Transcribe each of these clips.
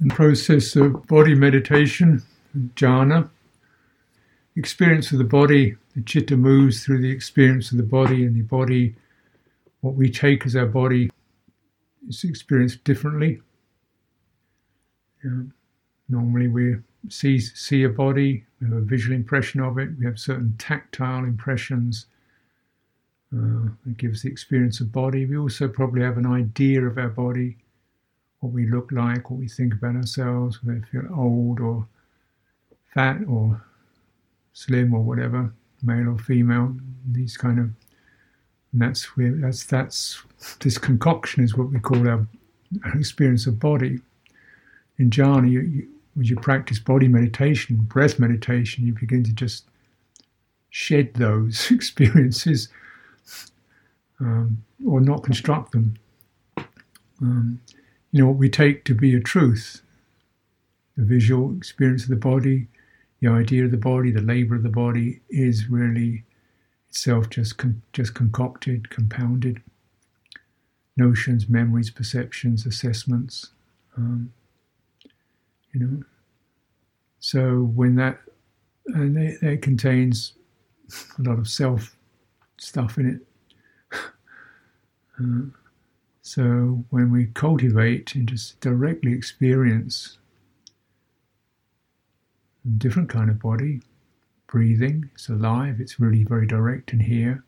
the process of body meditation, jhana. Experience of the body, the chitta moves through the experience of the body, and the body, what we take as our body, is experienced differently. Yeah. Normally, we see see a body, we have a visual impression of it, we have certain tactile impressions. Uh, it gives the experience of body. We also probably have an idea of our body what we look like, what we think about ourselves, whether we feel old or fat or slim or whatever, male or female, these kind of and that's where that's that's this concoction is what we call our, our experience of body. In jhana, you, you, when you practice body meditation, breath meditation, you begin to just shed those experiences um, or not construct them. Um, you know, what we take to be a truth the visual experience of the body, the idea of the body, the labor of the body is really itself just con- just concocted, compounded notions, memories, perceptions, assessments. Um, you know, so when that and it, it contains a lot of self stuff in it. uh, so when we cultivate and just directly experience a different kind of body, breathing, it's alive, it's really very direct in here.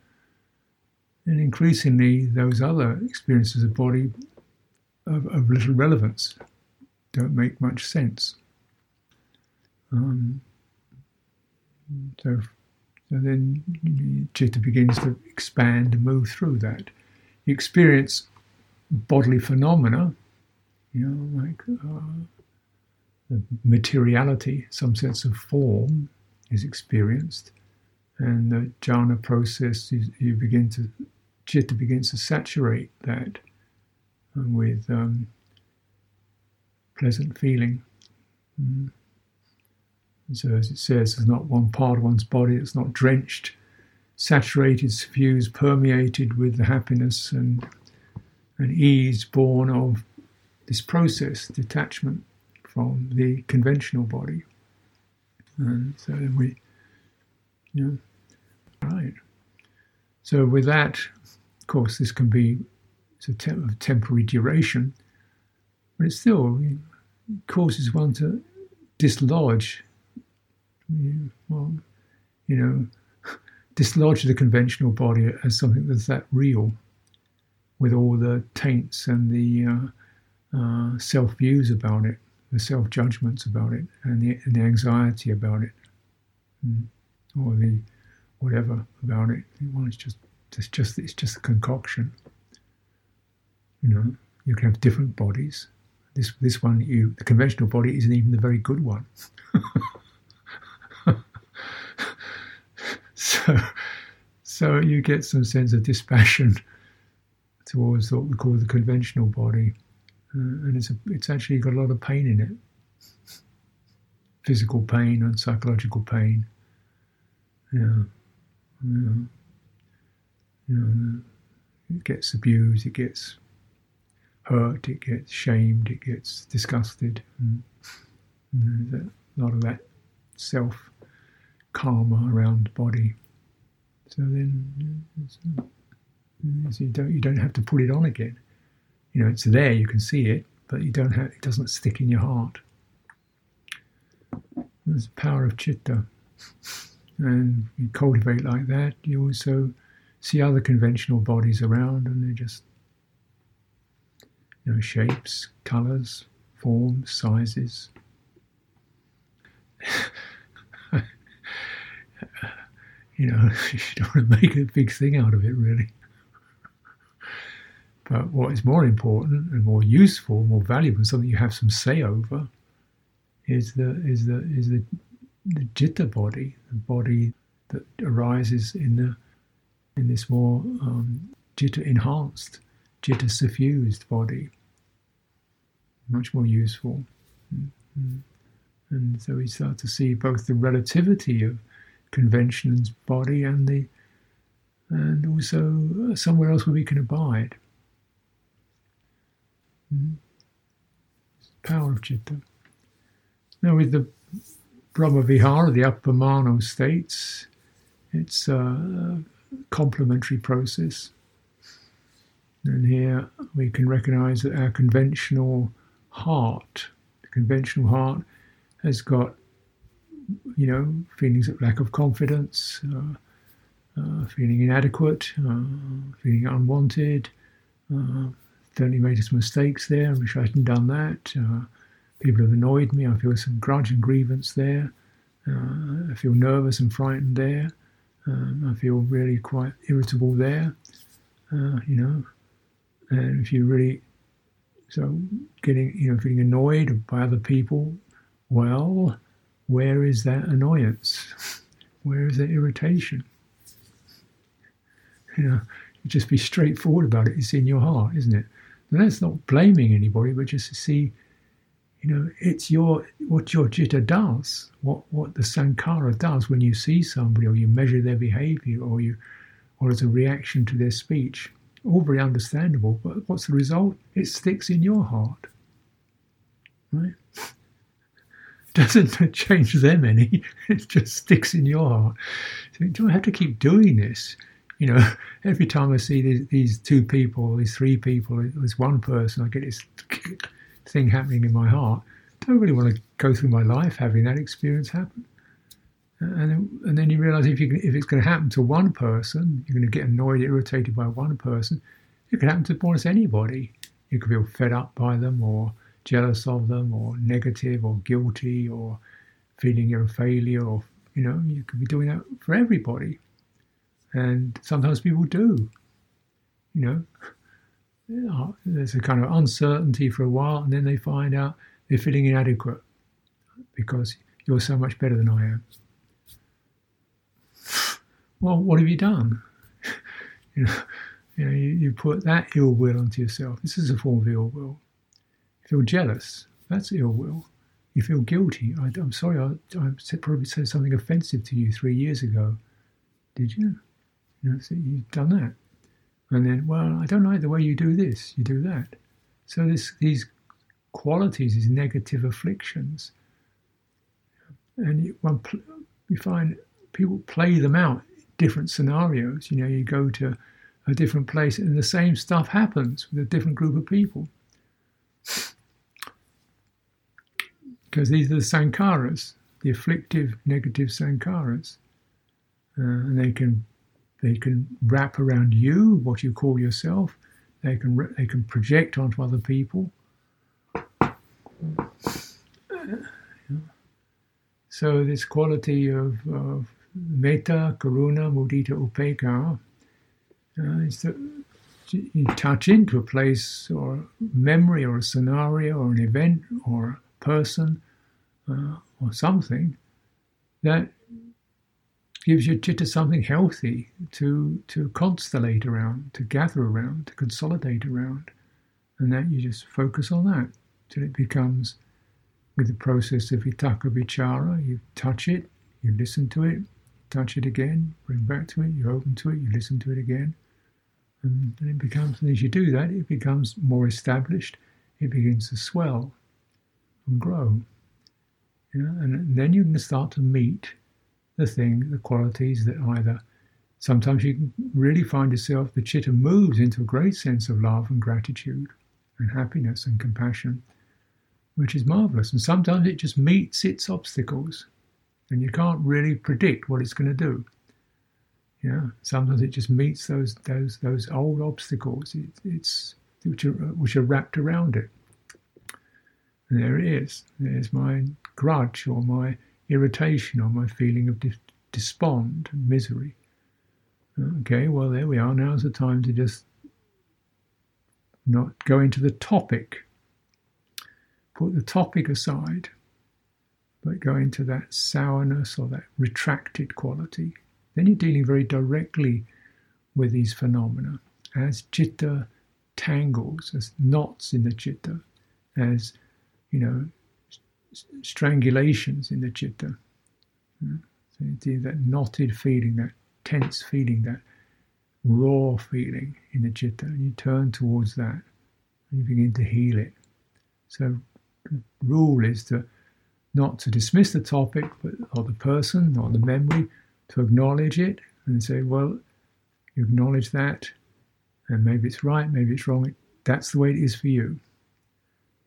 And increasingly, those other experiences of body of, of little relevance don't make much sense. Um, so, so then chitta begins to expand and move through that. You experience bodily phenomena, you know, like uh, materiality, some sense of form is experienced, and the jhana process, you, you begin to, chitta begins to saturate that with um, pleasant feeling. Mm. So, as it says, there's not one part of one's body that's not drenched, saturated, suffused, permeated with the happiness and and ease born of this process, detachment from the conventional body. And so we, you know, right. So with that, of course, this can be it's a temporary duration, but it still causes one to dislodge, you know, dislodge the conventional body as something that's that real with all the taints and the uh, uh, self views about it, the self judgments about it, and the, and the, anxiety about it, mm. or the whatever about it. Well, it's just it's just it's just a concoction. You know, you can have different bodies. This this one, you the conventional body isn't even the very good one. so so you get some sense of dispassion towards what we call the conventional body, uh, and it's a, it's actually got a lot of pain in it, physical pain and psychological pain. Yeah, yeah, yeah. It gets abused, it gets hurt, it gets shamed, it gets disgusted. And, and there's a lot of that self karma around the body. So then. Mm. So you don't you don't have to put it on again. You know, it's there, you can see it, but you don't have it doesn't stick in your heart. There's the power of chitta. And you cultivate like that, you also see other conventional bodies around and they're just you know, shapes, colours, forms, sizes. you know, you don't want to make a big thing out of it, really. But what is more important and more useful, more valuable, something you have some say over, is the is the is the, the citta body, the body that arises in the in this more um, citta enhanced, citta suffused body. Much more useful. Mm-hmm. And so we start to see both the relativity of convention's body and the and also somewhere else where we can abide. Power of chitta. Now, with the Brahma Vihara, the appamano states, it's a complementary process. And here we can recognize that our conventional heart, the conventional heart, has got, you know, feelings of lack of confidence, uh, uh, feeling inadequate, uh, feeling unwanted. Uh, certainly made some mistakes there. I wish I hadn't done that. Uh, people have annoyed me. I feel some grudge and grievance there. Uh, I feel nervous and frightened there. Um, I feel really quite irritable there. you know, and if you're really so getting you know feeling annoyed by other people well where is that annoyance where is that irritation you know just be straightforward about it it's in your heart isn't it and that's not blaming anybody but just to see you know it's your what your citta does what what the sankhara does when you see somebody or you measure their behavior or you or as a reaction to their speech all very understandable, but what's the result? It sticks in your heart. Right? Doesn't change them any, it just sticks in your heart. So, do I have to keep doing this? You know, every time I see these, these two people, these three people, there's one person, I get this thing happening in my heart. I don't really want to go through my life having that experience happen. And and then you realize if, you, if it's going to happen to one person, you're going to get annoyed, irritated by one person. It could happen to almost anybody. You could feel fed up by them, or jealous of them, or negative, or guilty, or feeling you're a failure, or you know, you could be doing that for everybody. And sometimes people do. You know, there's a kind of uncertainty for a while, and then they find out they're feeling inadequate because you're so much better than I am well, what have you done? you know, you, know you, you, put that ill will onto yourself. This is a form of ill will. You feel jealous. That's ill will. You feel guilty. I, am sorry, I, I said, probably said something offensive to you three years ago. Did you? You know, so you've done that. And then, well, I don't like the way you do this, you do that. So this, these qualities, these negative afflictions, and you, one, you find people play them out in different scenarios. You know, you go to a different place and the same stuff happens with a different group of people. Because these are the sankharas, the afflictive, negative sankharas. Uh, and they can they can wrap around you, what you call yourself. They can they can project onto other people. So this quality of, of metta, karuna, mudita, upekkha, uh, is that you touch into a place or memory or a scenario or an event or a person uh, or something that gives your chitta something healthy to to constellate around, to gather around, to consolidate around, and that you just focus on that till it becomes, with the process of vitakka vichara, you touch it, you listen to it, touch it again, bring back to it, you open to it, you listen to it again. And then it becomes, and as you do that, it becomes more established, it begins to swell and grow. And then you can start to meet the thing, the qualities that either sometimes you really find yourself, the chitta moves into a great sense of love and gratitude and happiness and compassion, which is marvelous. And sometimes it just meets its obstacles and you can't really predict what it's going to do. You know, sometimes it just meets those those those old obstacles. It, it's which are, which are wrapped around it. And there it is. There's my grudge or my irritation or my feeling of despond and misery. Okay, well there we are. Now's the time to just not go into the topic. Put the topic aside but go into that sourness or that retracted quality, then you're dealing very directly with these phenomena. As chitta tangles, as knots in the chitta, as you know, strangulations in the chitta. Hmm? So you that knotted feeling, that tense feeling, that raw feeling in the chitta, and you turn towards that and you begin to heal it. So the rule is to not to dismiss the topic but, or the person or the memory, to acknowledge it and say, well, you acknowledge that, and maybe it's right, maybe it's wrong. That's the way it is for you.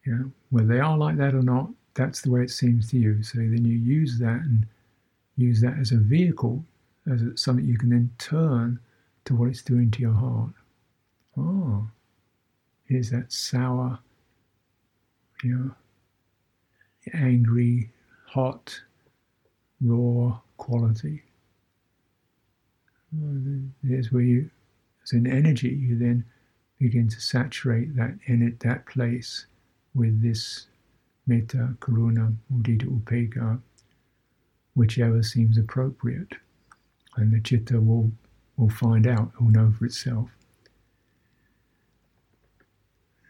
You know, whether they are like that or not, that's the way it seems to you. So then you use that and use that as a vehicle, as something you can then turn to what it's doing to your heart. Oh, here's that sour, you know, angry, hot, raw quality. Oh, there's where you, as an energy, you then begin to saturate that in it, that place with this metta, karuna, mudita, upekkha, whichever seems appropriate. And the chitta will, will find out, will know for itself.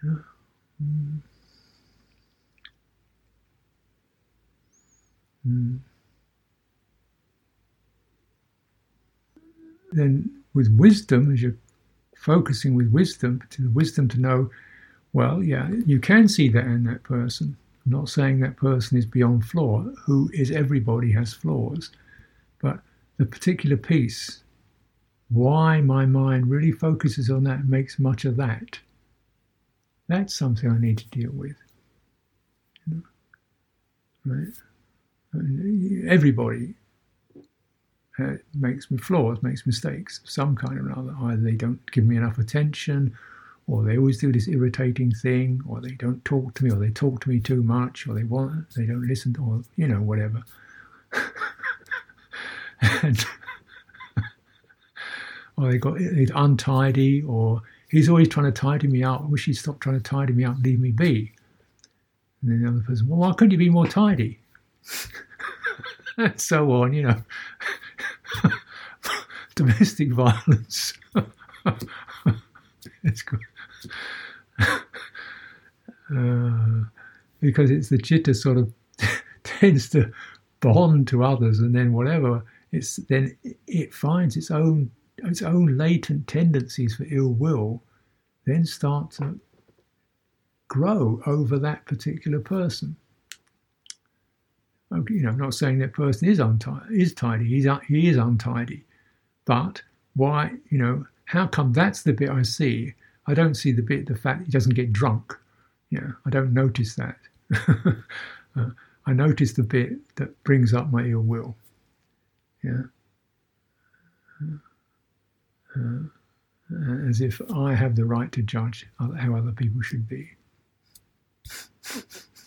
Mm. Mm. Then, with wisdom, as you're focusing with wisdom, to the wisdom to know, well, yeah, you can see that in that person. Not saying that person is beyond flaw, who is everybody has flaws, but the particular piece, why my mind really focuses on that, makes much of that. That's something I need to deal with. Right? everybody uh, makes flaws, makes mistakes of some kind or another. Either they don't give me enough attention, or they always do this irritating thing, or they don't talk to me, or they talk to me too much, or they want they don't listen or you know whatever. and or they got it's untidy, or he's always trying to tidy me up. I wish he'd stop trying to tidy me up, leave me be. And then the other person, well, why couldn't you be more tidy? and so on, you know. Domestic violence. it's good. Uh, because it's the chitta sort of tends to bond to others, and then whatever it's then it finds its own its own latent tendencies for ill will, then start to grow over that particular person Okay, you know, I'm not saying that person is untidy, is tidy. He's he is untidy, but why? You know, how come that's the bit I see? I don't see the bit the fact he doesn't get drunk. Yeah, I don't notice that. uh, I notice the bit that brings up my ill will. Yeah. Uh, as if I have the right to judge how other people should be.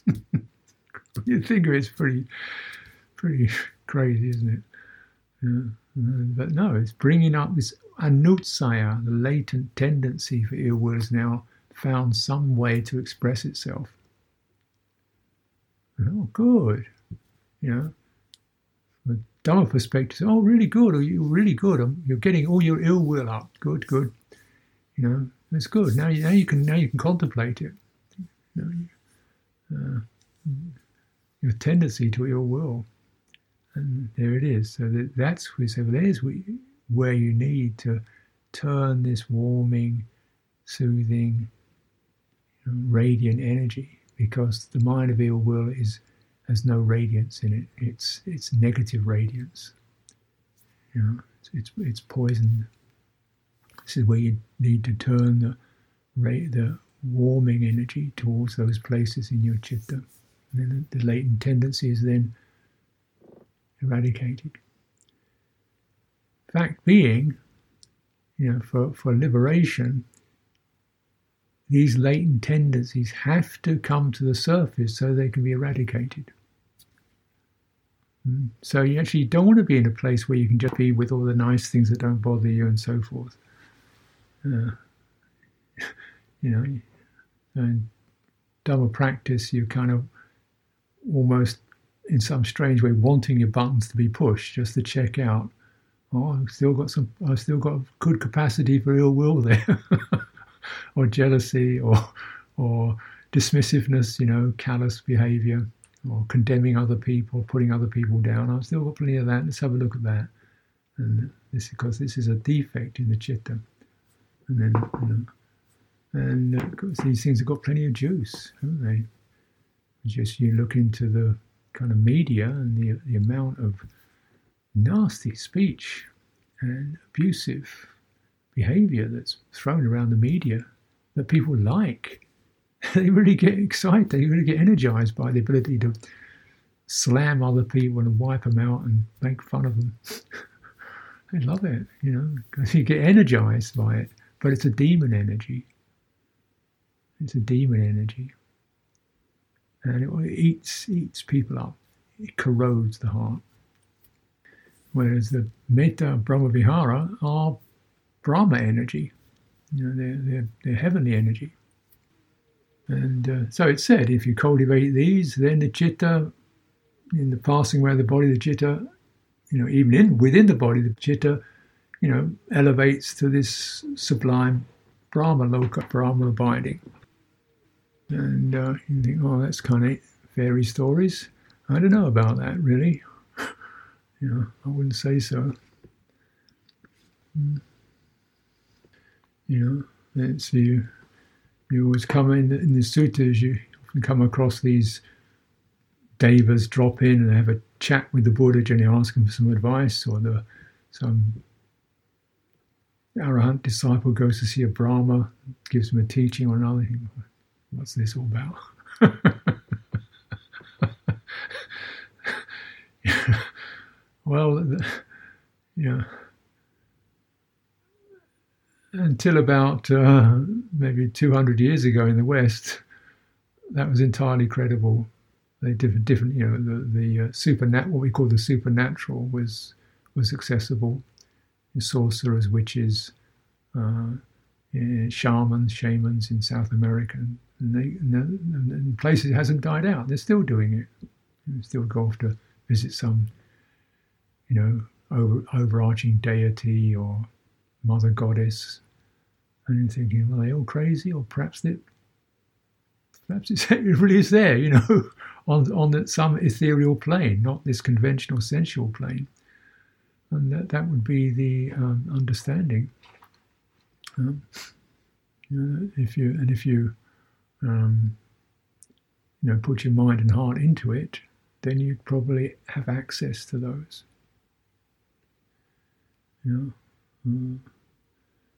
you think it's pretty, pretty crazy, isn't it? Yeah. But no, it's bringing up this anusaya, the latent tendency for ill will, has now found some way to express itself. Oh, good. You know, from a Dhamma perspective, oh, really good, or you're really good. Um, you're getting all your ill will up. Good, good. You know, that's good. Now, you, now you can now you can contemplate it. You know, uh, your tendency to ill will. And there it is. So that, that's we say, well, there's where you need to turn this warming, soothing, radiant energy, because the mind of ill will is has no radiance in it. It's it's negative radiance. You know, it's it's, it's poison. This is where you need to turn the the warming energy towards those places in your chitta. And then the latent tendency is then eradicated. Fact being, you know, for, for liberation, these latent tendencies have to come to the surface so they can be eradicated. Hmm. So you actually don't want to be in a place where you can just be with all the nice things that don't bother you and so forth. Uh, you know, and Dhamma practice, you're kind of almost in some strange way wanting your buttons to be pushed just to check out. Oh, I've still got some. I've still got good capacity for ill will there, or jealousy, or or dismissiveness. You know, callous behaviour, or condemning other people, putting other people down. I've still got plenty of that. Let's have a look at that. And this because this is a defect in the chitta. And then, and uh, these things have got plenty of juice, haven't they? Just you look into the kind of media and the, the amount of nasty speech and abusive behavior that's thrown around the media that people like. They really get excited, they really get energized by the ability to slam other people and wipe them out and make fun of them. I love it, you know, because you get energized by it, but it's a demon energy. It's a demon energy. And it eats, eats people up. It corrodes the heart. Whereas the Metta Brahma Vihara are Brahma energy. You know, they're, they're, they're heavenly energy. And uh, so it said, if you cultivate these, then the chitta, in the passing away of the body, the chitta, you know, even in within the body, the chitta, you know, elevates to this sublime Brahma loka, Brahma abiding. And uh, you think, oh, that's kind of fairy stories. I don't know about that, really. Know, I wouldn't say so. You know, it's you. You always come in in the suttas. You often come across these devas drop in and have a chat with the Buddha, and you ask him for some advice, or the some arahant disciple goes to see a Brahma, gives him a teaching or another. What's this all about? well, yeah. Until about uh, maybe 200 years ago in the West, that was entirely credible. They different, different, you know, the the uh, what we call the supernatural, was was accessible. Sorcerers, witches, uh, shamans, shamans in South America, and, they, and, and places it hasn't died out. They're still doing it. Still go off to visit some, you know, over, overarching deity or mother goddess, and you're thinking, well, are they all crazy, or perhaps they, perhaps it really is there, you know, on on the, some ethereal plane, not this conventional sensual plane, and that that would be the um, understanding. Um, if you and if you um, you know put your mind and heart into it, then you'd probably have access to those. You know,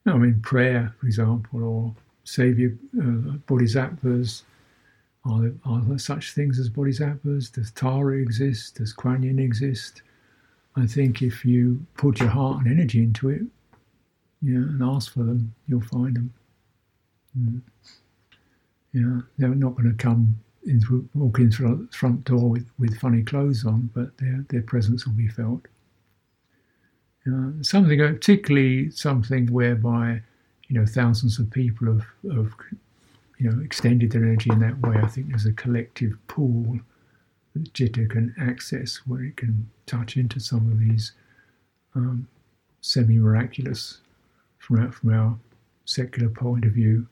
uh, I mean prayer, for example, or savior uh, bodhisattvas. Are there, are there such things as bodhisattvas? Does Tara exist? Does Kuan Yin exist? I think if you put your heart and energy into it, yeah, and ask for them, you'll find them. Mm. Yeah, they're not going to come in through, walk in through the front door with, with funny clothes on, but their their presence will be felt. Yeah, something, particularly something whereby you know thousands of people have, have you know extended their energy in that way. I think there's a collective pool that Citta can access where it can touch into some of these um, semi-miraculous from our, from our secular point of view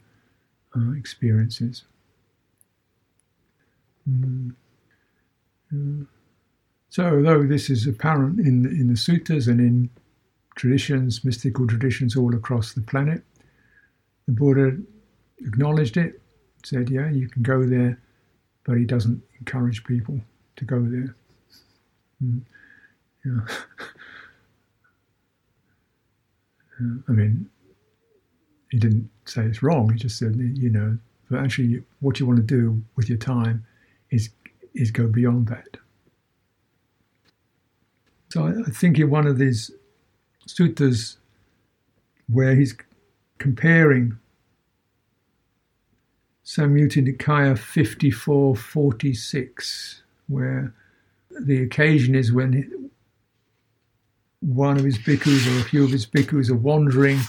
uh, experiences. Mm. Uh, so, although this is apparent in in the suttas and in traditions, mystical traditions all across the planet, the Buddha acknowledged it, said, "Yeah, you can go there," but he doesn't encourage people to go there. Mm. Yeah. I mean, he didn't say it's wrong. He just said, you know, but actually, what you want to do with your time is is go beyond that. So I, think in one of these suttas where he's comparing Samyutta Nikaya 5446, where the occasion is when one of his bhikkhus or a few of his bhikkhus are wandering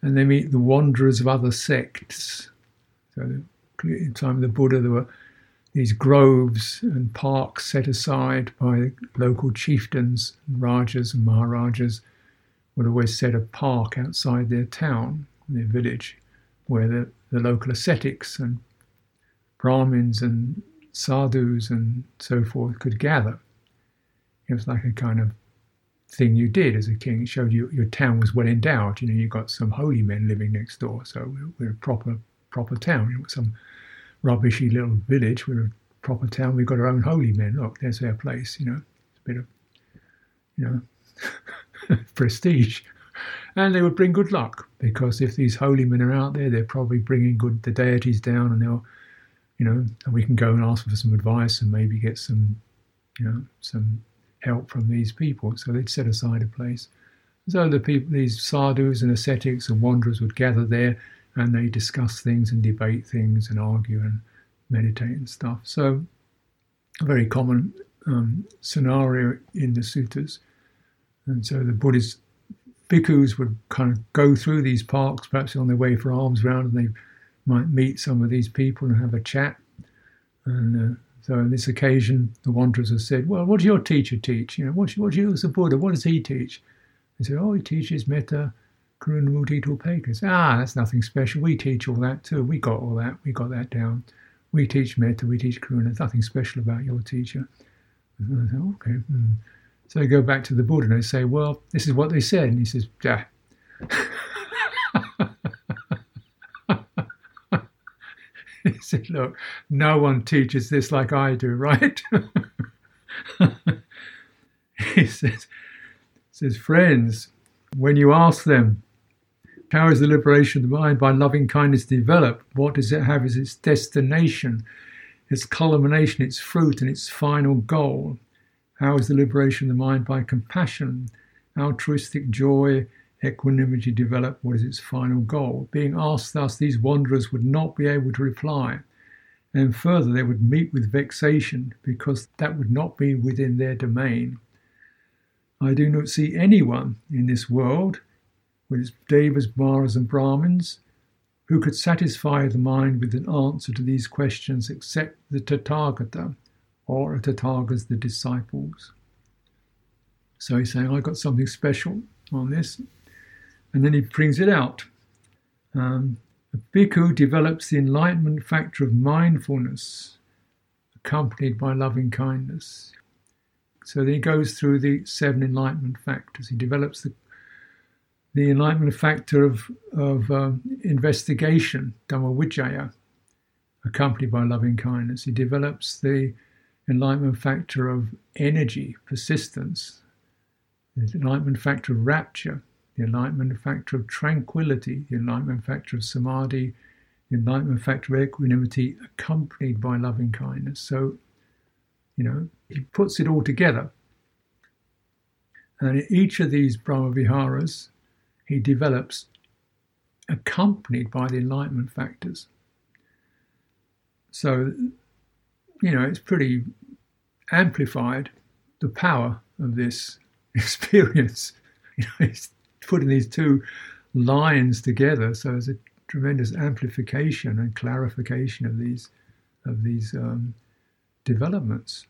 and they meet the wanderers of other sects. So, in the time of the Buddha, there were these groves and parks set aside by local chieftains, rajas and maharajas would always set a park outside their town, their village, where the, the local ascetics and Brahmins and sadhus and so forth could gather. It was like a kind of thing you did as a king. It showed you your town was well endowed. You know, you got some holy men living next door, so we're, a proper proper town. It was some rubbishy little village. We're a proper town. We've got our own holy men. Look, there's their place. You know, it's a bit of, you know, prestige. And they would bring good luck because if these holy men are out there, they're probably bringing good the deities down, and they'll, you know, and we can go and ask for some advice and maybe get some, you know, some help from these people. So they'd set aside a place. So the people, these sadhus and ascetics and wanderers would gather there and they discuss things and debate things and argue and meditate and stuff. So, a very common um, scenario in the suttas. And so the Buddhist bhikkhus would kind of go through these parks, perhaps on their way for alms round, and they might meet some of these people and have a chat. And uh, so, on this occasion, the wanderers have said, "Well, what does your teacher teach? You know, what what you as a Buddha? What does he teach?" They said, "Oh, he teaches metta, karuna, mudita, upekkha." Ah, that's nothing special. We teach all that too. We got all that. We got that down. We teach metta. We teach karuna. Nothing special about your teacher. Said, okay. Hmm. So they go back to the Buddha and they say, "Well, this is what they said," and he says, "Ah." he said, "Look, no one teaches this like I do, right?" he says, says, friends, when you ask them, how is the liberation of the mind by loving kindness developed? What does it have as its destination, its culmination, its fruit, and its final goal? How is the liberation of the mind by compassion, altruistic joy, equanimity developed? What is its final goal? Being asked thus, these wanderers would not be able to reply. And further, they would meet with vexation because that would not be within their domain. I do not see anyone in this world, with its devas, maras, and brahmins, who could satisfy the mind with an answer to these questions except the Tathagata, or Tathagatas, the disciples. So he's saying, I got something special on this. And then he brings it out. Um, a bhikkhu develops the enlightenment factor of mindfulness, accompanied by loving kindness. So then he goes through the seven enlightenment factors. He develops the the enlightenment factor of, of um, investigation, Dhamma Vicaya, accompanied by loving kindness. He develops the enlightenment factor of energy, persistence, the enlightenment factor of rapture, the enlightenment factor of tranquility, the enlightenment factor of samadhi, the enlightenment factor of equanimity, accompanied by loving kindness. So you know, he puts it all together. And in each of these Brahmaviharas, he develops accompanied by the enlightenment factors. So, you know, it's pretty amplified the power of this experience. You know, it's putting these two lines together, so there's a tremendous amplification and clarification of these of these um, developments.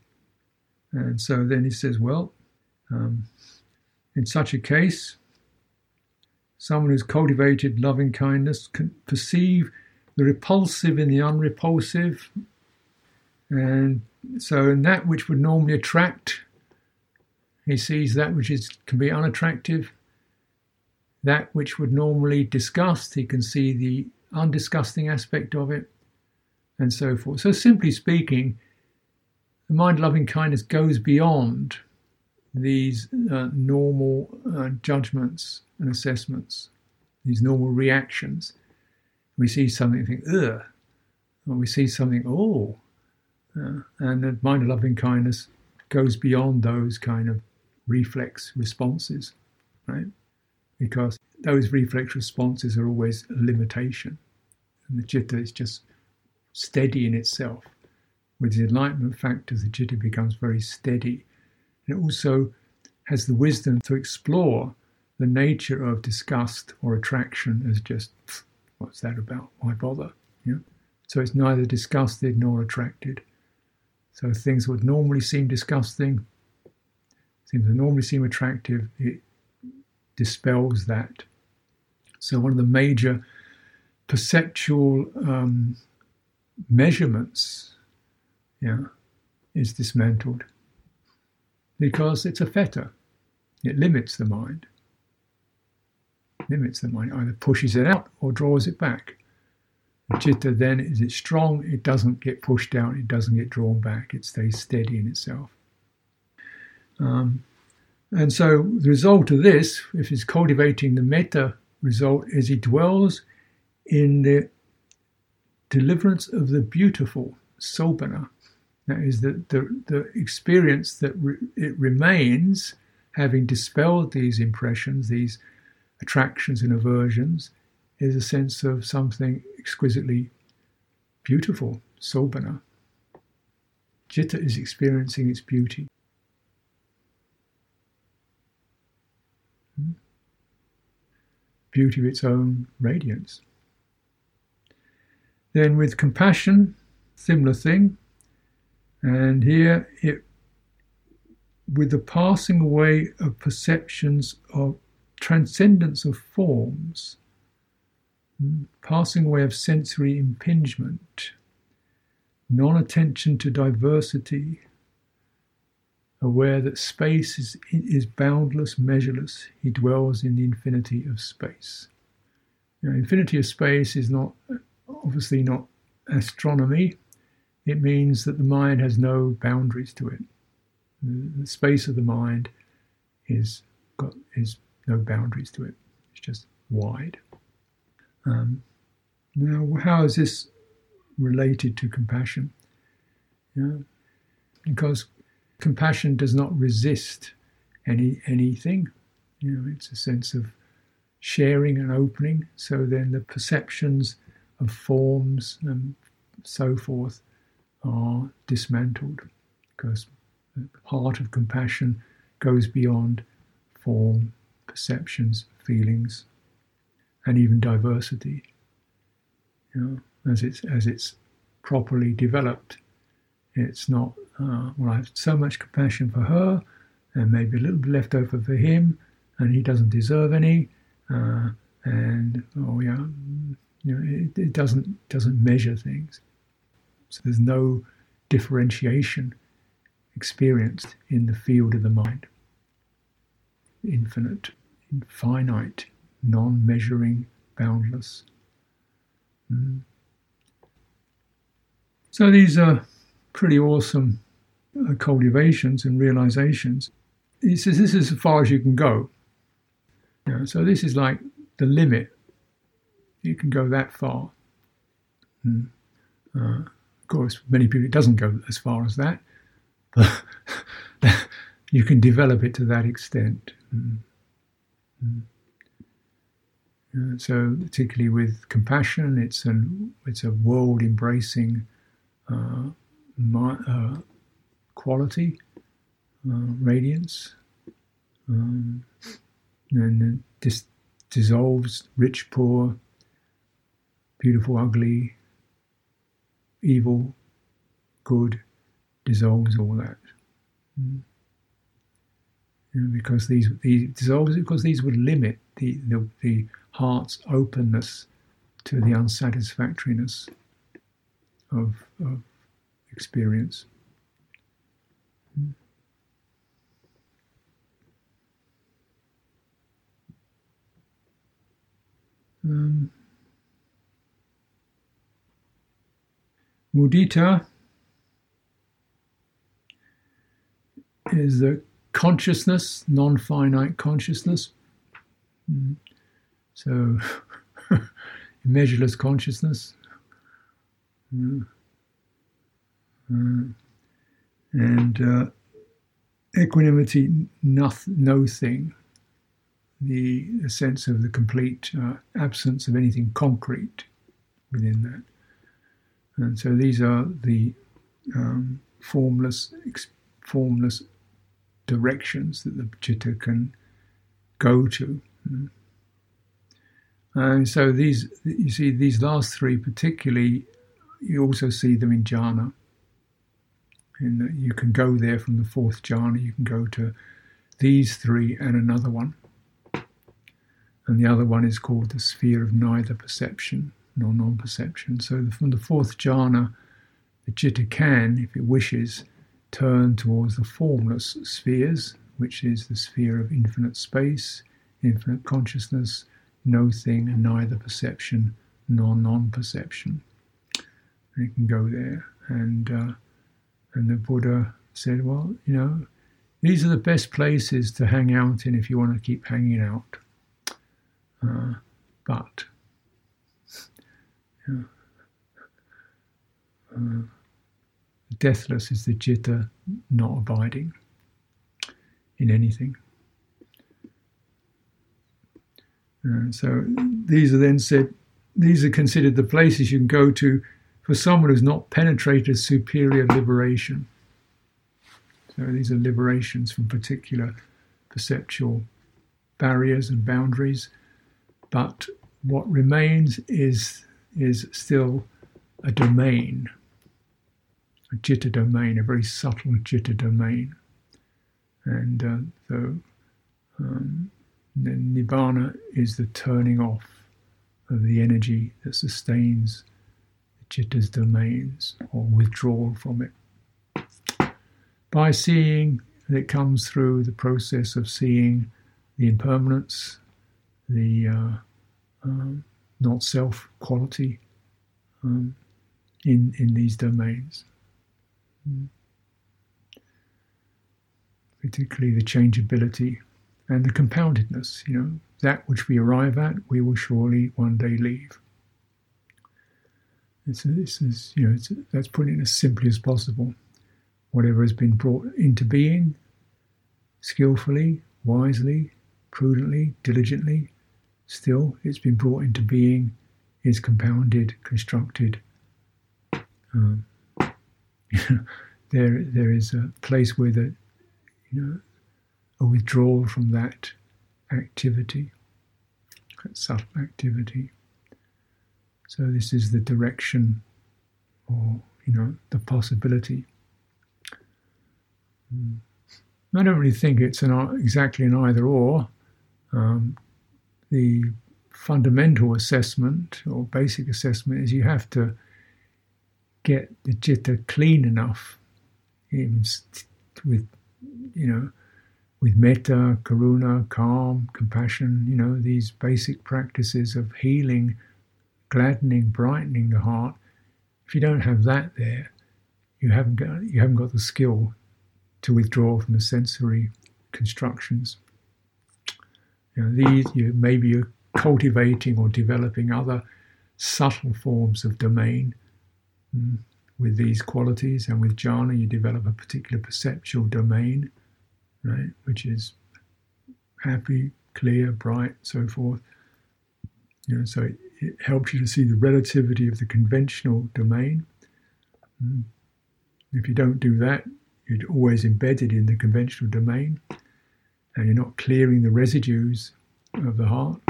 And so then he says, well, um, in such a case, someone who's cultivated loving kindness can perceive the repulsive in the unrepulsive. And so, in that which would normally attract, he sees that which is, can be unattractive. That which would normally disgust, he can see the undisgusting aspect of it, and so forth. So, simply speaking, the mind loving kindness goes beyond these uh, normal uh, judgments and assessments, these normal reactions. We see something, think, ugh, or we see something, oh, uh, and the mind of loving kindness goes beyond those kind of reflex responses, right? Because those reflex responses are always a limitation, and the citta is just steady in itself. With the enlightenment factor, the citta becomes very steady. And it also has the wisdom to explore the nature of disgust or attraction as just, what's that about? Why bother? So it's neither disgusted nor attracted. So things would normally seem disgusting, things that normally seem attractive, it dispels that. So one of the major perceptual um, measurements yeah, is dismantled because it's a fetter. It limits the mind. Limits the mind, either pushes it out or draws it back. Chitta then is it strong, it doesn't get pushed down, it doesn't get drawn back, it stays steady in itself. Um, and so the result of this, if he's cultivating the metta result, is he dwells in the deliverance of the beautiful, sobhana. That is the, the, the experience that re- it remains, having dispelled these impressions, these attractions and aversions, is a sense of something exquisitely beautiful, sobhana. Citta is experiencing its beauty. Hmm? Beauty of its own radiance. Then with compassion, similar thing. And here it with the passing away of perceptions of transcendence of forms, passing away of sensory impingement, non attention to diversity, aware that space is, is boundless, measureless, he dwells in the infinity of space. Now, infinity of space is not obviously not astronomy. It means that the mind has no boundaries to it. The space of the mind is got is no boundaries to it. It's just wide. Um, now, how is this related to compassion? Yeah, because compassion does not resist any anything. You know, it's a sense of sharing and opening. So then the perceptions of forms and so forth are dismantled because the heart of compassion goes beyond form, perceptions, feelings, and even diversity. You know, as it's as it's properly developed, it's not uh, well. I have so much compassion for her, and maybe a little bit left over for him, and he doesn't deserve any. Uh, and oh yeah, you know, it, it doesn't doesn't measure things. So there's no differentiation experienced in the field of the mind. Infinite, infinite, non-measuring, boundless. Mm. So these are pretty awesome uh, cultivations and realizations. He says this is as far as you can go. So this is like the limit you can go that far. Mm. Uh, of course, many people it doesn't go as far as that, but you can develop it to that extent. Mm. Uh, so, particularly with compassion, it's an it's a world embracing uh, uh, quality, uh, radiance, um, and dissolves rich, poor, beautiful, ugly, evil, good, dissolves all that. Mm. because these, these dissolves because these would limit the, the, the heart's openness to the unsatisfactoriness of, of experience. Mm. Um, Mudita is the consciousness, non finite consciousness. Mm. So, measureless consciousness. Mm. Uh, and uh, equanimity, nothing, no thing, the, the, sense of the complete uh, absence of anything concrete within that. And so these are the um, formless, formless directions that the chitta can go to. And so these, you see, these last three particularly, you also see them in jhana. And you can go there from the fourth jhana. You can go to these three and another one. And the other one is called the sphere of neither perception nor non perception. So from the fourth jhana, the citta can, if it wishes, turn towards the formless spheres, which is the sphere of infinite space, infinite consciousness, no thing and neither perception nor non perception. And it can go there. And, uh, and the Buddha said, well, you know, these are the best places to hang out in if you want to keep hanging out. Uh, but, uh, deathless is the citta not abiding in anything. So these are then said, these are considered the places you can go to for someone who's not penetrated superior liberation. So these are liberations from particular perceptual barriers and boundaries. But what remains is, is still a domain, a citta domain, a very subtle citta domain. And uh, so um, nibbana is the turning off of the energy that sustains the citta's domains or withdrawal from it. By seeing, it comes through the process of seeing the impermanence, the uh, um, not self quality um, in, in these domains. Mm. Particularly the changeability and the compoundedness, you know, that which we arrive at, we will surely one day leave. It's, this is, you know, that's putting it as simply as possible. Whatever has been brought into being, skillfully, wisely, prudently, diligently, still it's been brought into being, is compounded, constructed. Um, there, there is a place where the, you know, a withdrawal from that activity, that subtle activity. So this is the direction, or you know, the possibility. Mm. I don't really think it's an exactly an either or. Um, the fundamental assessment or basic assessment is you have to get the citta clean enough, even with you know with metta, karuna, calm, compassion, you know, these basic practices of healing, gladdening, brightening the heart. If you don't have that there, you haven't got you haven't got the skill to withdraw from the sensory constructions. You know, these you maybe you're cultivating or developing other subtle forms of domain mm, with these qualities, and with jhana you develop a particular perceptual domain right, which is happy, clear, bright, so forth. You know, so it, it helps you to see the relativity of the conventional domain. Mm. If you don't do that, you're always embedded in the conventional domain, and you're not clearing the residues of the heart,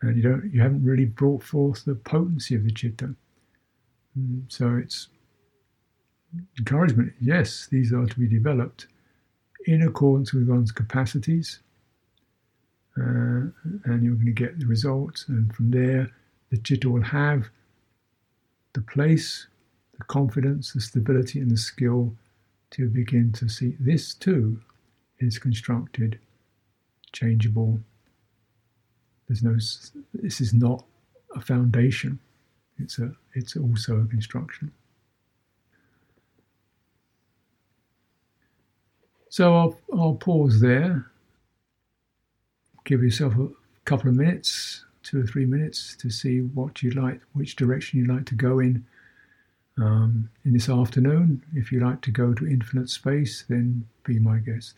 and you don't, you haven't really brought forth the potency of the citta. Mm. So it's encouragement. Yes, these are to be developed in accordance with one's capacities, uh, and you're going to get the results. And from there, the citta will have the place, the confidence, the stability, and the skill to begin to see this too is constructed, changeable. There's no. This is not a foundation. It's a. It's also a construction. So I'll, I'll pause there, give yourself a couple of minutes, two or three minutes, to see what you'd like, which direction you'd like to go in um, in this afternoon. If you like to go to infinite space, then be my guest.